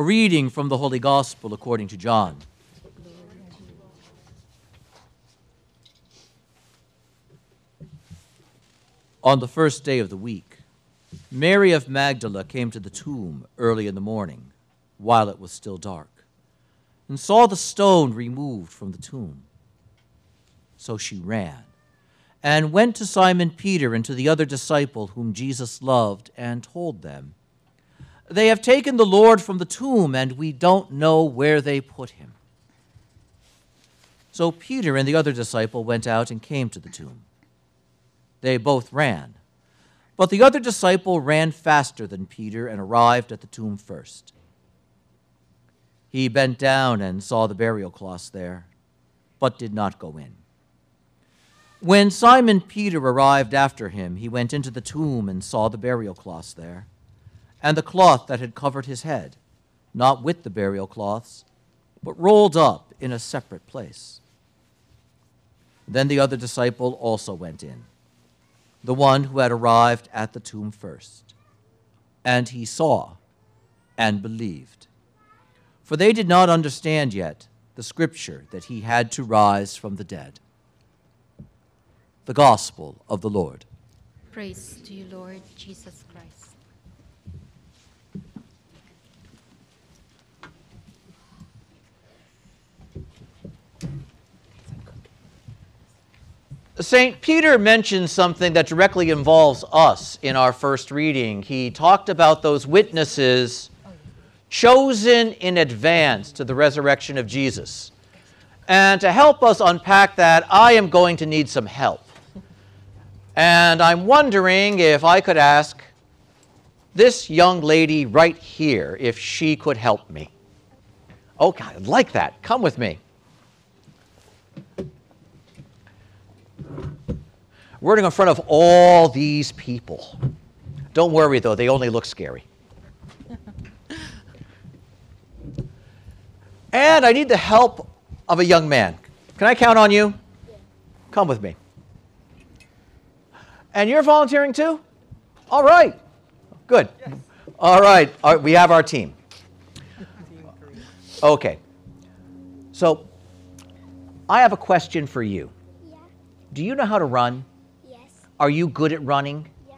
A reading from the Holy Gospel according to John. On the first day of the week, Mary of Magdala came to the tomb early in the morning, while it was still dark, and saw the stone removed from the tomb. So she ran and went to Simon Peter and to the other disciple whom Jesus loved and told them, They have taken the Lord from the tomb, and we don't know where they put him. So Peter and the other disciple went out and came to the tomb. They both ran. But the other disciple ran faster than Peter and arrived at the tomb first. He bent down and saw the burial cloths there, but did not go in. When Simon Peter arrived after him, he went into the tomb and saw the burial cloths there, and the cloth that had covered his head, not with the burial cloths, but rolled up in a separate place. Then the other disciple also went in the one who had arrived at the tomb first. And he saw and believed. For they did not understand yet the scripture that he had to rise from the dead. The Gospel of the Lord. Praise to you, Lord Jesus Christ. St. Peter mentioned something that directly involves us in our first reading. He talked about those witnesses chosen in advance to the resurrection of Jesus. And to help us unpack that, I am going to need some help. And I'm wondering if I could ask this young lady right here if she could help me. Oh, okay, I like that. Come with me. Wording in front of all these people. Don't worry, though, they only look scary. and I need the help of a young man. Can I count on you? Come with me. And you're volunteering too? All right. Good. Yes. All right. All right. We have our team. Okay. So, I have a question for you. Yeah. Do you know how to run? Are you good at running? Yeah.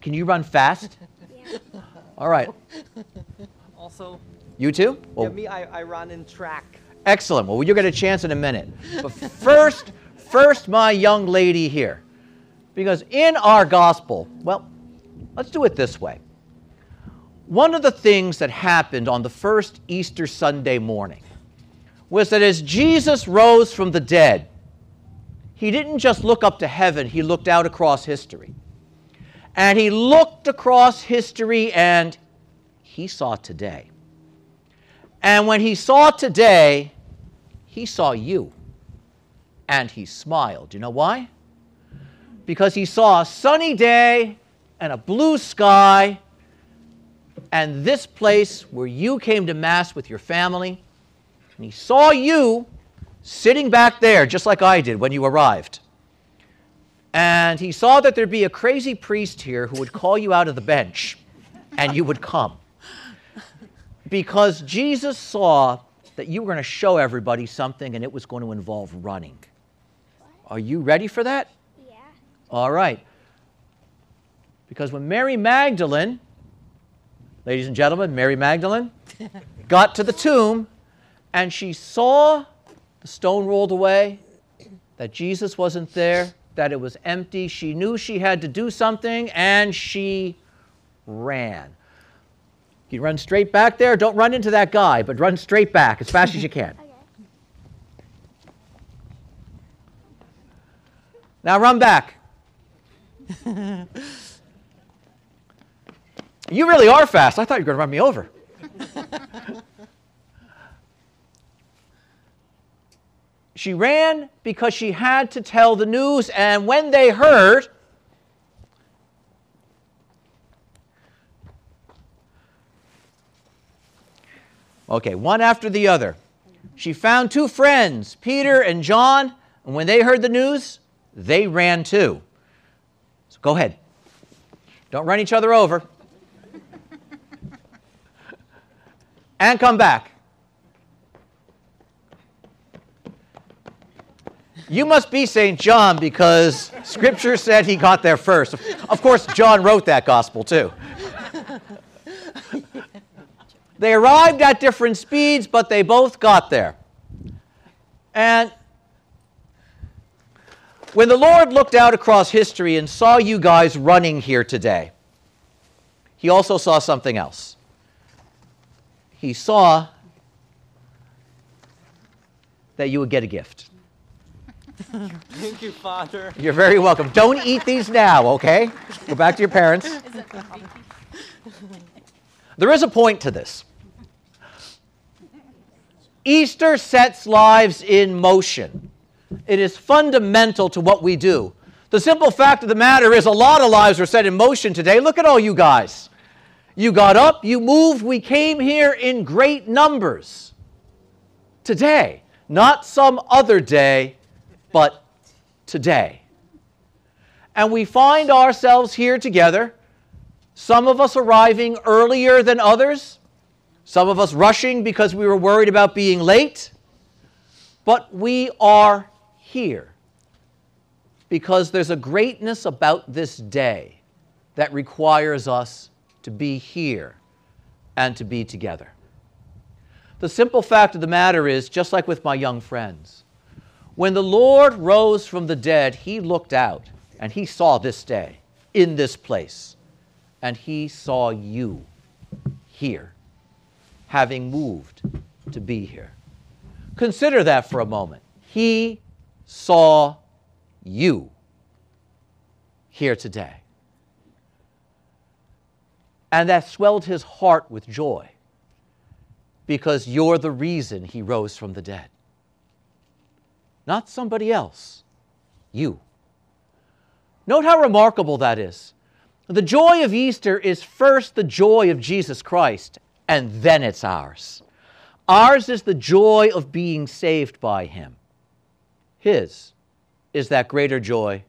Can you run fast? Yeah. All right. Also. You too? Well, yeah, me, I, I run in track. Excellent. Well, you'll get a chance in a minute. But first, first, my young lady here. Because in our gospel, well, let's do it this way. One of the things that happened on the first Easter Sunday morning was that as Jesus rose from the dead, he didn't just look up to heaven, he looked out across history. And he looked across history and he saw today. And when he saw today, he saw you. And he smiled. You know why? Because he saw a sunny day and a blue sky and this place where you came to Mass with your family. And he saw you sitting back there, just like I did when you arrived. And he saw that there'd be a crazy priest here who would call you out of the bench and you would come. Because Jesus saw that you were going to show everybody something and it was going to involve running. Are you ready for that? Yeah. All right. Because when Mary Magdalene, ladies and gentlemen, Mary Magdalene, got to the tomb and she saw the stone rolled away, that Jesus wasn't there, that it was empty. She knew she had to do something, and she ran. You run straight back there. Don't run into that guy, but run straight back as fast as you can. Now run back. you really are fast. I thought you were going to run me over. She ran because she had to tell the news, and when they heard, okay, one after the other, she found two friends, Peter and John, and when they heard the news, they ran too. So go ahead. Don't run each other over. and come back. You must be St. John because Scripture said he got there first. Of course, John wrote that gospel too. They arrived at different speeds, but they both got there. And when the Lord looked out across history and saw you guys running here today, he also saw something else. He saw that you would get a gift. Thank you, Father. You're very welcome. Don't eat these now, okay? Go back to your parents. There is a point to this. Easter sets lives in motion. It is fundamental to what we do. The simple fact of the matter is, a lot of lives are set in motion today. Look at all you guys. You got up, you moved, we came here in great numbers. Today, not some other day, but today. And we find ourselves here together, some of us arriving earlier than others, some of us rushing because we were worried about being late, but we are here because there's a greatness about this day that requires us to be here and to be together. The simple fact of the matter is, just like with my young friends, when the Lord rose from the dead, he looked out and he saw this day in this place, and he saw you here having moved to be here. Consider that for a moment. He saw you here today. And that swelled his heart with joy because you're the reason he rose from the dead. Not somebody else, you. Note how remarkable that is. The joy of Easter is first the joy of Jesus Christ, and then it's ours. Ours is the joy of being saved by Him. His is that greater joy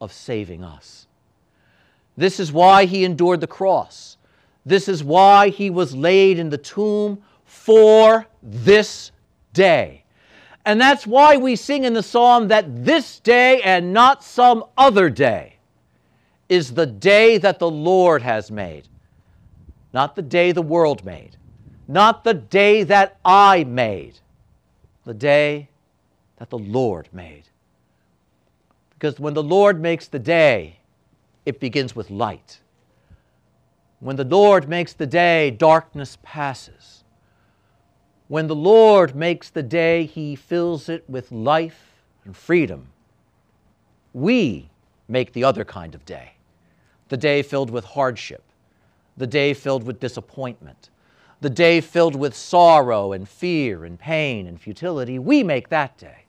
of saving us. This is why He endured the cross. This is why He was laid in the tomb for this day. And that's why we sing in the psalm that this day and not some other day is the day that the Lord has made not the day the world made, not the day that I made, the day that the Lord made. Because when the Lord makes the day, it begins with light. When the Lord makes the day, darkness passes. When the Lord makes the day, He fills it with life and freedom. We make the other kind of day, the day filled with hardship, the day filled with disappointment, the day filled with sorrow and fear and pain and futility. We make that day.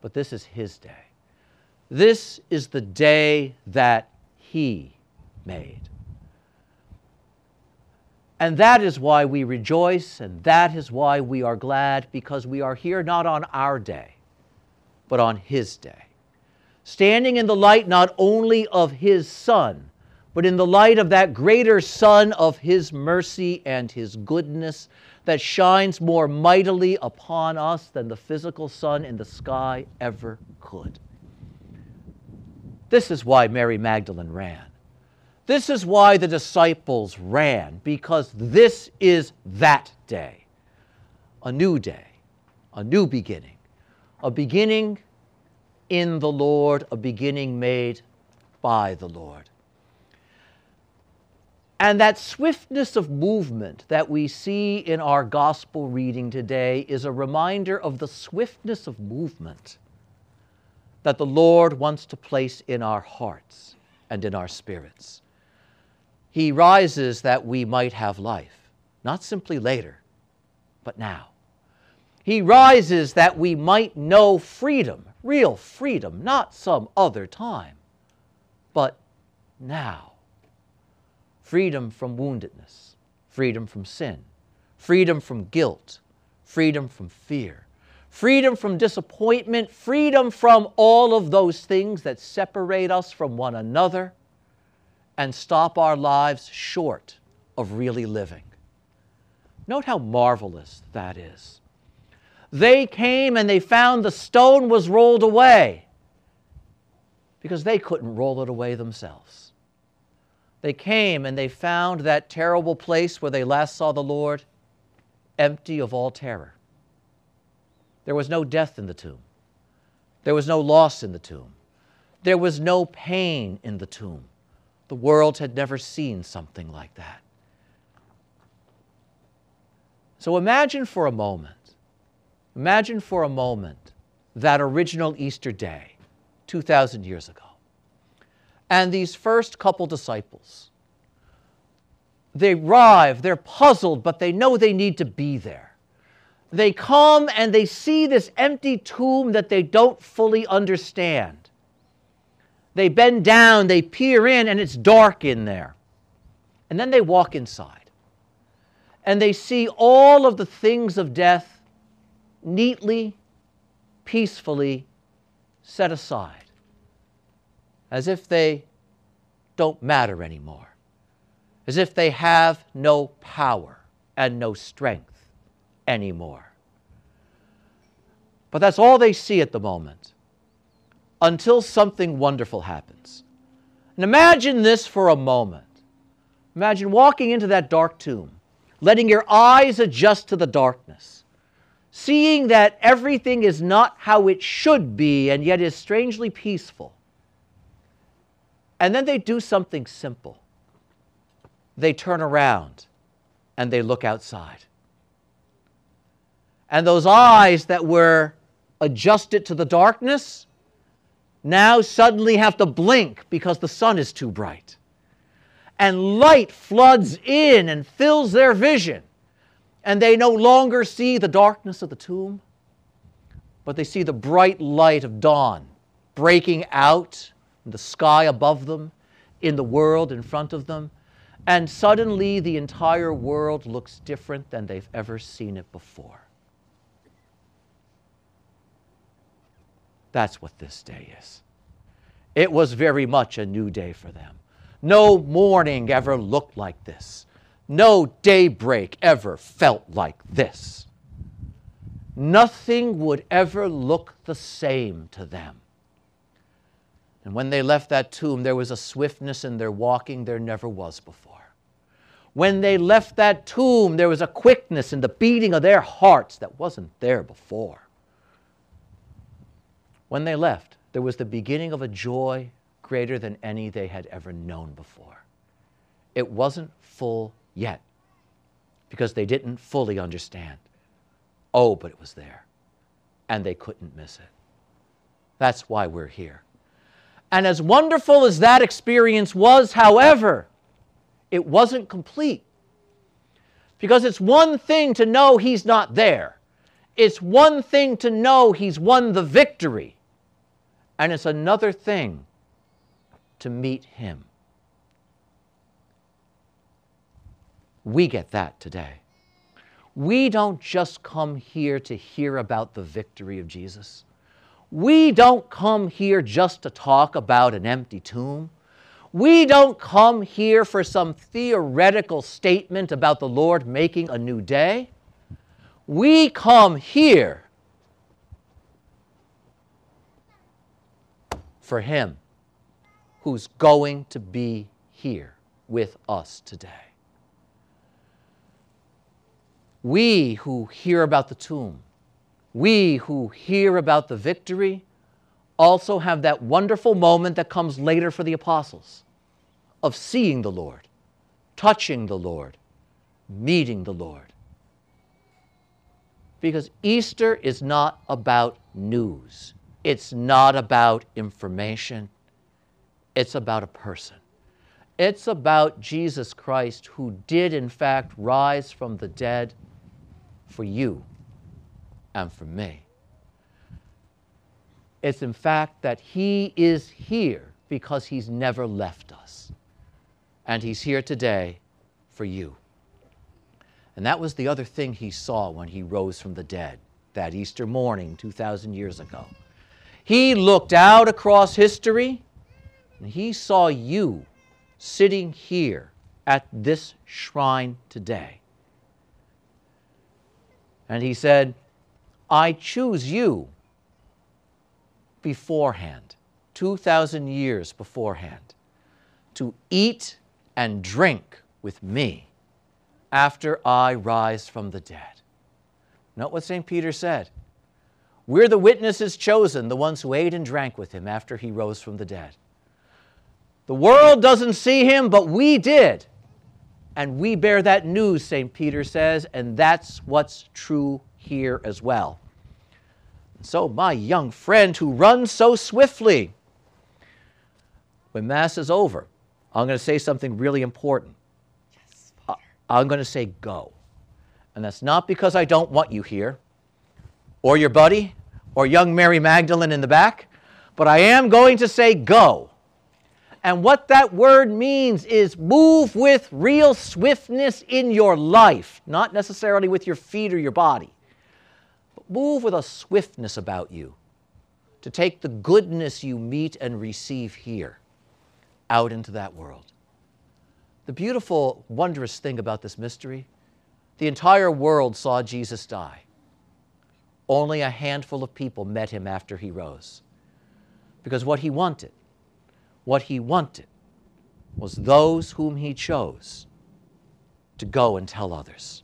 But this is His day. This is the day that He made. And that is why we rejoice, and that is why we are glad, because we are here not on our day, but on His day. Standing in the light not only of His Son, but in the light of that greater sun of His mercy and His goodness that shines more mightily upon us than the physical sun in the sky ever could. This is why Mary Magdalene ran. This is why the disciples ran, because this is that day. A new day, a new beginning, a beginning in the Lord, a beginning made by the Lord. And that swiftness of movement that we see in our gospel reading today is a reminder of the swiftness of movement that the Lord wants to place in our hearts and in our spirits. He rises that we might have life, not simply later, but now. He rises that we might know freedom, real freedom, not some other time, but now. Freedom from woundedness, freedom from sin, freedom from guilt, freedom from fear, freedom from disappointment, freedom from all of those things that separate us from one another and stop our lives short of really living. Note how marvelous that is. They came and they found the stone was rolled away because they couldn't roll it away themselves. They came and they found that terrible place where they last saw the Lord empty of all terror. There was no death in the tomb. There was no loss in the tomb. There was no pain in the tomb. The world had never seen something like that. So imagine for a moment, imagine for a moment that original Easter day, 2,000 years ago. And these first couple disciples, they arrive, they're puzzled, but they know they need to be there. They come and they see this empty tomb that they don't fully understand. They bend down, they peer in, and it's dark in there. And then they walk inside and they see all of the things of death neatly, peacefully set aside, as if they don't matter anymore, as if they have no power and no strength anymore. But that's all they see at the moment until something wonderful happens. And imagine this for a moment. Imagine walking into that dark tomb letting your eyes adjust to the darkness, seeing that everything is not how it should be and yet is strangely peaceful. And then they do something simple they turn around and they look outside. And those eyes that were adjusted to the darkness now suddenly have to blink because the sun is too bright and light floods in and fills their vision. And they no longer see the darkness of the tomb, but they see the bright light of dawn breaking out in the sky above them, in the world in front of them. And suddenly the entire world looks different than they've ever seen it before. That's what this day is. It was very much a new day for them. No morning ever looked like this. No daybreak ever felt like this. Nothing would ever look the same to them. And when they left that tomb, there was a swiftness in their walking there never was before. When they left that tomb, there was a quickness in the beating of their hearts that wasn't there before. When they left, there was the beginning of a joy greater than any they had ever known before. It wasn't full yet because they didn't fully understand. Oh, but it was there, and they couldn't miss it. That's why we're here. And as wonderful as that experience was, however, it wasn't complete. Because it's one thing to know He's not there, it's one thing to know He's won the victory, and it's another thing to meet Him. We get that today. We don't just come here to hear about the victory of Jesus. We don't come here just to talk about an empty tomb. We don't come here for some theoretical statement about the Lord making a new day. We come here for Him who's going to be here with us today. We who hear about the tomb, we who hear about the victory, also have that wonderful moment that comes later for the apostles of seeing the Lord, touching the Lord, meeting the Lord. Because Easter is not about news, it's not about information, it's about a person. It's about Jesus Christ who did, in fact, rise from the dead for you and for me. It's in fact that He is here because He's never left us. And He's here today for you. And that was the other thing He saw when He rose from the dead that Easter morning 2,000 years ago. He looked out across history and he saw you sitting here at this shrine today. And he said, I choose you beforehand, 2,000 years beforehand, to eat and drink with me after I rise from the dead. Note what St. Peter said. We're the witnesses chosen, the ones who ate and drank with him after he rose from the dead. The world doesn't see him, but we did. And we bear that news, St. Peter says, and that's what's true here as well. So, my young friend who runs so swiftly, when Mass is over, I'm going to say something really important. Yes, I'm going to say go. And that's not because I don't want you here, or your buddy, or young Mary Magdalene in the back, but I am going to say go. And what that word means is move with real swiftness in your life, not necessarily with your feet or your body, but move with a swiftness about you to take the goodness you meet and receive here out into that world. The beautiful, wondrous thing about this mystery the entire world saw Jesus die. Only a handful of people met him after he rose. Because what he wanted what he wanted was those whom he chose to go and tell others,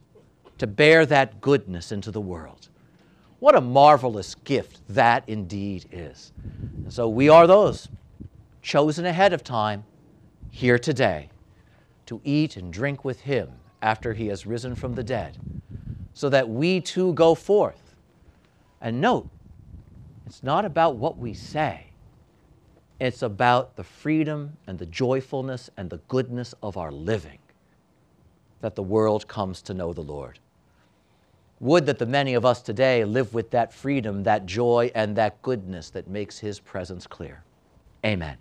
to bear that goodness into the world. What a marvelous gift that indeed is. And so we are those chosen ahead of time here today to eat and drink with him after he has risen from the dead, so that we too go forth. And note, it's not about what we say, it's about the freedom and the joyfulness and the goodness of our living that the world comes to know the Lord. Would that the many of us today live with that freedom, that joy, and that goodness that makes His presence clear. Amen.